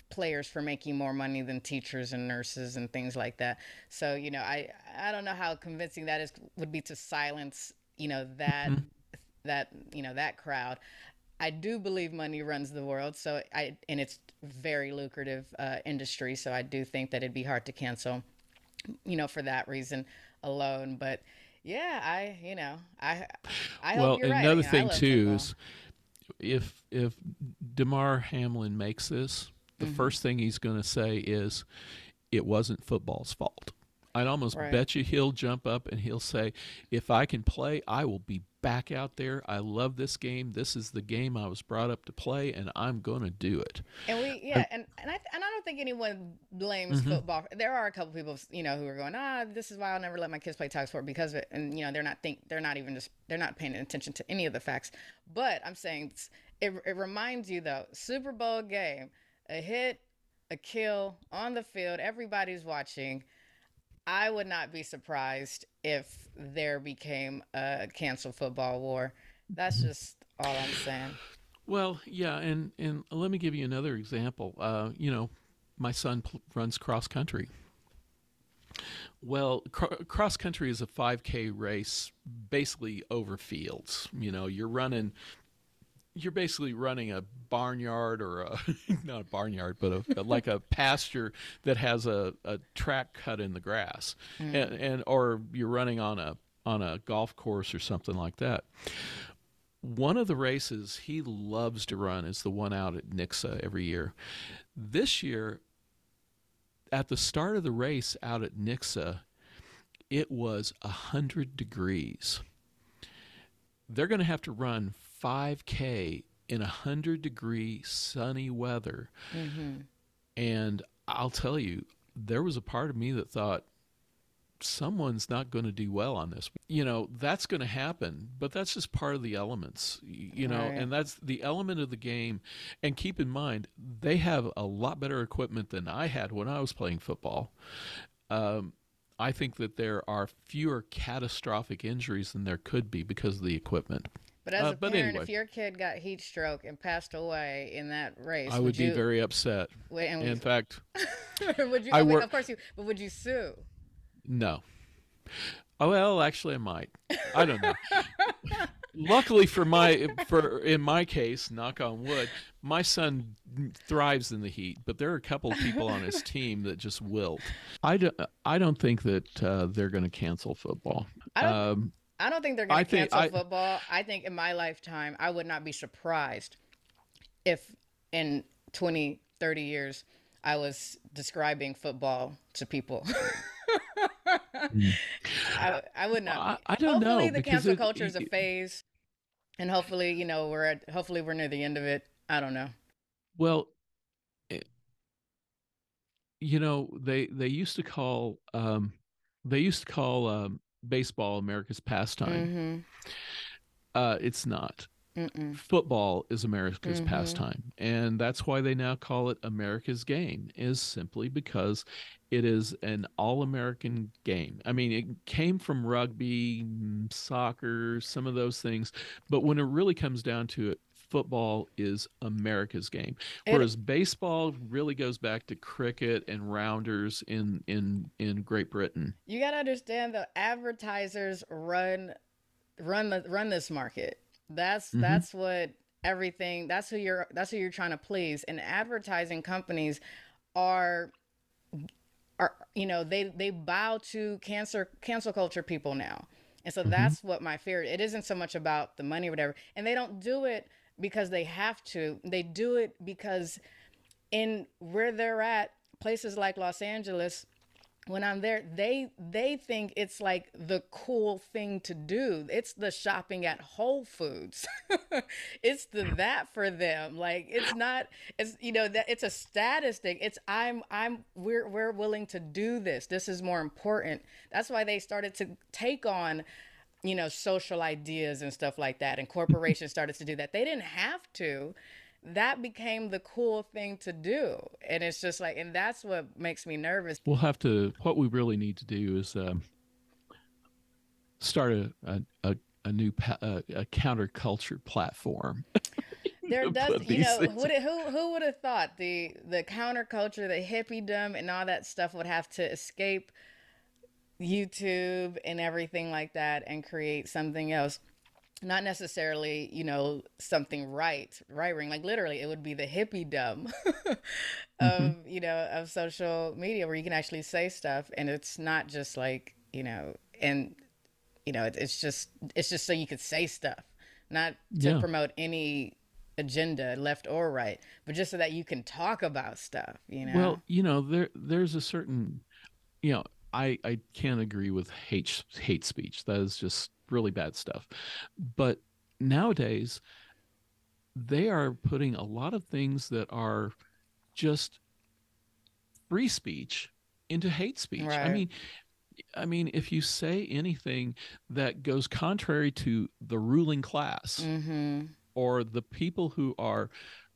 players for making more money than teachers and nurses and things like that. So, you know, I I don't know how convincing that is would be to silence, you know, that mm-hmm. that, you know, that crowd. I do believe money runs the world. So I and it's very lucrative uh, industry. So I do think that it'd be hard to cancel, you know, for that reason alone. But yeah, I you know I I well, hope you're right. Well, another right. thing too is if if Damar Hamlin makes this, the mm-hmm. first thing he's going to say is it wasn't football's fault. I'd almost Right. bet you he'll jump up and he'll say, "If I can play, I will be back out there. I love this game. This is the game I was brought up to play, and I'm going to do it." And we, yeah, and and I and I don't think anyone blames Mm-hmm. football. There are a couple people, you know, who are going, ah, this is why I'll never let my kids play tag sport because of it, and you know, they're not think they're not even just they're not paying attention to any of the facts. But I'm saying it, it reminds you though, Super Bowl game, a hit, a kill on the field, everybody's watching. I would not be surprised if there became a cancel football war. That's just all I'm saying. Well, yeah, and and let me give you another example. Uh, you know, my son pl- runs cross country. Well, cr- cross country is a 5K race, basically over fields. You know, you're running. You're basically running a barnyard or a not a barnyard, but a, like a pasture that has a, a track cut in the grass, mm. and, and or you're running on a on a golf course or something like that one of the races he loves to run is the one out at Nixa every year. This year, at the start of the race out at Nixa, it was 100 degrees. They're going to have to run 5K in 100 degree sunny weather. And I'll tell you, there was a part of me that thought, someone's not going to do well on this. You know, that's going to happen, but that's just part of the elements, you know, Right. and that's the element of the game. And keep in mind, they have a lot better equipment than I had when I was playing football. Um, I think that there are fewer catastrophic injuries than there could be because of the equipment. But as Uh, a parent, anyway. if your kid got heat stroke and passed away in that race, I would be you, very upset. Wait, In fact, would you? I mean, work- of course you. But would you sue? No. Oh well, actually, I might. I don't know. Luckily for my for in my case, knock on wood, my son thrives in the heat. But there are a couple of people on his team that just wilt. I don't. I don't think that uh, they're going to cancel football. I don't- Um, I don't think they're going to cancel I- football. I think in my lifetime, I would not be surprised if in 20, 30 years, I was describing football to people. I, I would not. I- be. I don't know, hopefully the cancel it- culture is a phase, and hopefully, you know, we're at. Hopefully, we're near the end of it. I don't know. well, eh, you know they they used to call um, they used to call um, baseball America's pastime. Mm-hmm. Uh, it's not. Mm-mm. football is America's Mhm. pastime, and that's why they now call it America's game. Is simply because it is an all-American game. I mean, it came from rugby, soccer, some of those things, but when it really comes down to it, football is America's game. It- Whereas baseball really goes back to cricket and rounders in in in Great Britain. You gotta understand the advertisers run run the run this market. That's Mhm. that's what everything that's who you're that's who you're trying to please. And advertising companies are are you know, they they bow to cancer cancel culture people now. And so that's what my fear. It isn't so much about the money or whatever. And they don't do it because they have to. They do it because in where they're at, places like Los Angeles, when I'm there, they they think it's like the cool thing to do. It's the shopping at Whole Foods. it's the that for them. Like it's not it's you know that it's a status thing. It's I'm I'm we're we're willing to do this. This is more important. That's why they started to take on you know social ideas and stuff like that and corporations started to do that. They didn't have to that became the cool thing to do and it's just like and that's what makes me nervous We'll have to. What we really need to do is um, start a a, a, a new pa- a, a counterculture platform. there does you know would it, who who would have thought the the counterculture the hippiedom and all that stuff would have to escape youtube and everything like that and create something else. Not necessarily you know something right right ring like literally it would be the hippiedom of mm-hmm. you know of social media where you can actually say stuff and it's not just like you know and you know it, it's just it's just so you could say stuff not to Yeah. promote any agenda left or right but just so that you can talk about stuff you know? Well, you know, there there's a certain, you know, I I can't agree with hate hate speech. That is just really bad stuff. But nowadays, they are putting a lot of things that are just free speech into hate speech. Right. I mean, I mean, if you say anything that goes contrary to the ruling class mm-hmm. or the people who are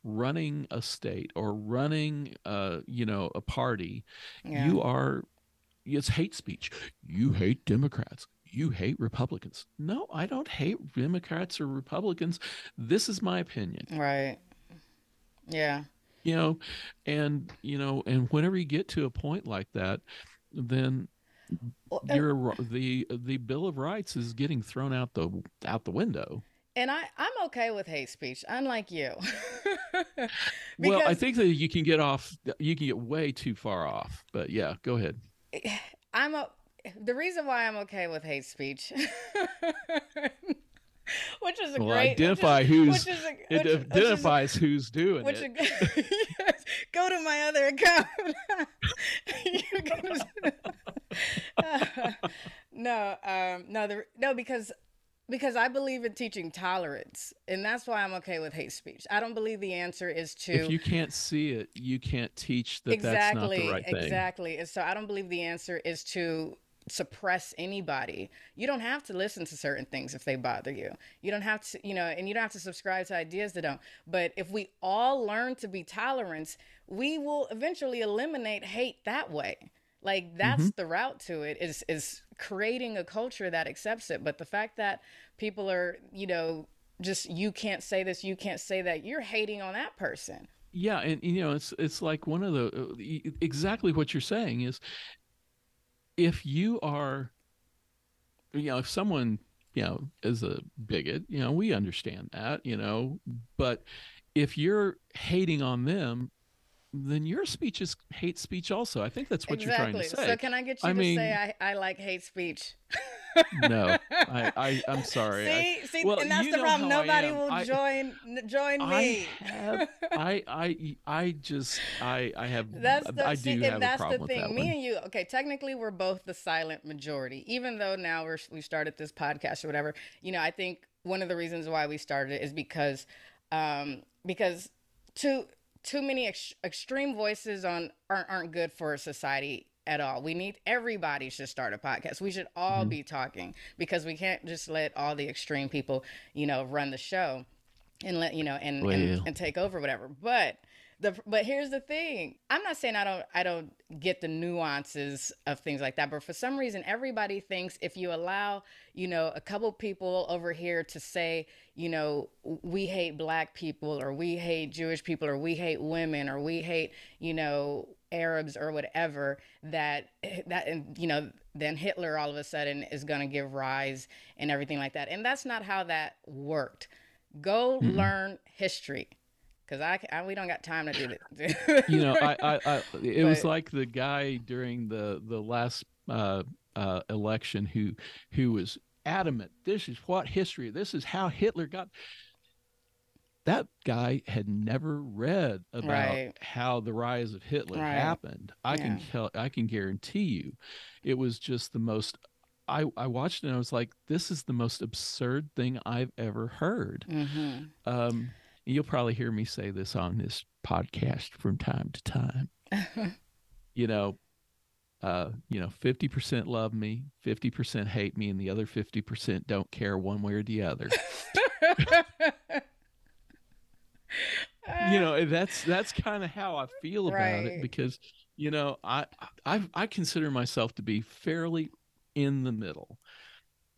running a state or running, uh, you know, a party, yeah. you are. It's hate speech. You hate Democrats you hate Republicans. No, I don't hate Democrats or Republicans. This is my opinion. Right. Yeah. You know, and you know, and whenever you get to a point like that, then well, you're the the Bill of Rights is getting thrown out the out the window. And I I'm okay with hate speech, unlike you. well, I think that you can get off you can get way too far off. But yeah, go ahead. I'm a the reason why I'm okay with hate speech. which is a well, great identify which is, who's which is a, which, it identifies which is, who's doing which it. yes, go to my other account. uh, no, um, no, the, no, because because I believe in teaching tolerance, and that's why I'm okay with hate speech. I don't believe the answer is to. If you can't see it, you can't teach that exactly, that's not the right thing. Exactly. And so I don't believe the answer is to suppress anybody. You don't have to listen to certain things if they bother you. You don't have to, you know, and you don't have to subscribe to ideas that don't. But if we all learn to be tolerant, we will eventually eliminate hate that way. Like that's mm-hmm. the route to it is is creating a culture that accepts it. But the fact that people are, you know, just you can't say this, you can't say that, you're hating on that person. Yeah, and you know, it's it's like one of the uh, exactly what you're saying is if you are you know if someone you know is a bigot you know we understand that you know but if you're hating on them then your speech is hate speech also i think that's what exactly. you're trying to say so can i get you I to mean, say I, I like hate speech no, I, I am sorry. See, I, see, well, and that's the problem. Nobody will I, join join me. I, have, I, I, I just, I, I have. That's the, I do see, have that's a problem the thing. me one. and you, okay, technically we're both the silent majority. Even though now we're we started this podcast or whatever, you know, I think one of the reasons why we started it is because, um, because too too many ex- extreme voices on aren't aren't good for society at all. We need everybody should start a podcast. We should all mm-hmm. be talking because we can't just let all the extreme people, you know, run the show and let you know and well, and, yeah. and take over whatever. But the but here's the thing. I'm not saying I don't I don't get the nuances of things like that, but for some reason everybody thinks if you allow, you know, a couple people over here to say, you know, we hate black people or we hate Jewish people or we hate women or we hate, you know, Arabs or whatever that that and you know then Hitler all of a sudden is going to give rise and everything like that and that's not how that worked go mm-hmm. learn history because I, I, we don't got time to do it you know I, I, I it but, was like the guy during the the last uh, uh, election who who was adamant this is what history this is how Hitler got that guy had never read about right. how the rise of Hitler right. happened. I yeah. can tell I can guarantee you it was just the most I, I watched it and I was like, this is the most absurd thing I've ever heard. Mm-hmm. Um, you'll probably hear me say this on this podcast from time to time. you know, uh, you know, 50% love me, 50% hate me, and the other 50% don't care one way or the other. you know that's that's kind of how i feel about right. it because you know I, I i consider myself to be fairly in the middle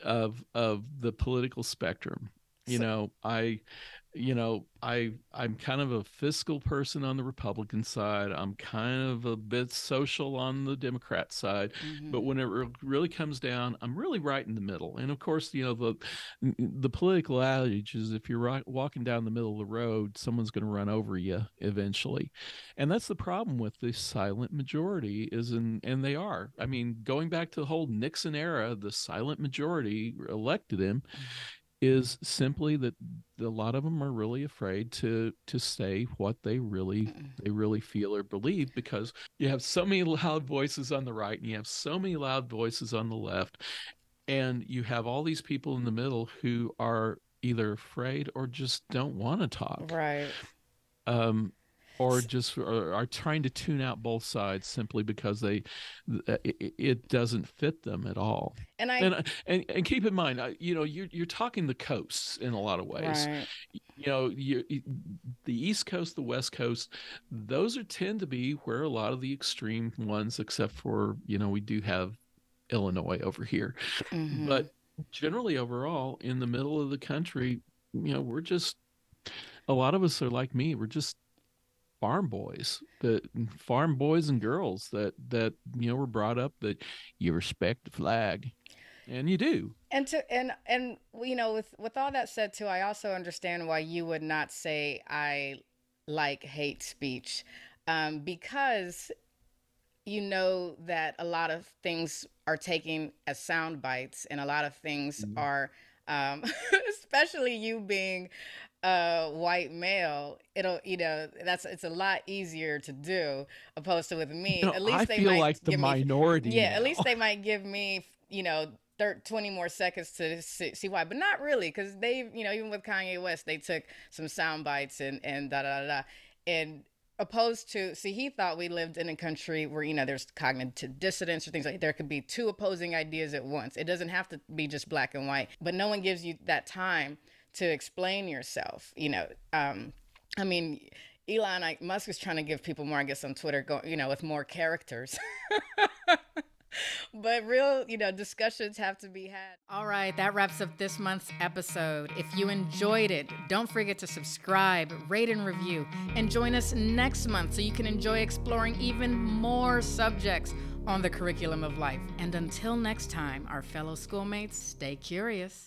of of the political spectrum you so, know i you know, I I'm kind of a fiscal person on the Republican side. I'm kind of a bit social on the Democrat side. Mm-hmm. But when it really comes down, I'm really right in the middle. And of course, you know the the political adage is if you're right, walking down the middle of the road, someone's going to run over you eventually. And that's the problem with the silent majority is in and they are. I mean, going back to the whole Nixon era, the silent majority elected him. Mm-hmm is simply that a lot of them are really afraid to to say what they really they really feel or believe because you have so many loud voices on the right and you have so many loud voices on the left and you have all these people in the middle who are either afraid or just don't want to talk Right. um, or just are, are trying to tune out both sides simply because they it, it doesn't fit them at all. And I And and, and keep in mind, uh, you know, you're you're talking the coasts in a lot of ways. right. You know, you, the East Coast, the West Coast, those are tend to be where a lot of the extreme ones, except for you know, we do have Illinois over here, Mhm. but generally overall in the middle of the country you know we're just a lot of us are like me we're just farm boys that farm boys and girls that that you know were brought up that you respect the flag and you do And to and and you know, with with all that said too, I also understand why you would not say I like hate speech, um, because you know that a lot of things are taken as sound bites, and a lot of things Mhm. are, um, especially you being a white male. It'll you know that's it's a lot easier to do opposed to with me. you know, at least i they feel might like the me minority yeah, at least they might give me, you know, thir- 20 more seconds to see, see why, but not really, because they, you know, even with Kanye West, they took some sound bites and and da da da, da. and opposed to see he thought we lived in a country where you know there's cognitive dissonance or things like there could be two opposing ideas at once it doesn't have to be just black and white but no one gives you that time to explain yourself you know um i mean elon I, musk is trying to give people more i guess on twitter go, you know with more characters but real you know discussions have to be had All right, that wraps up this month's episode. If you enjoyed it, don't forget to subscribe, rate, and review. And join us next month so you can enjoy exploring even more subjects on the curriculum of life. And until next time, our fellow schoolmates, stay curious.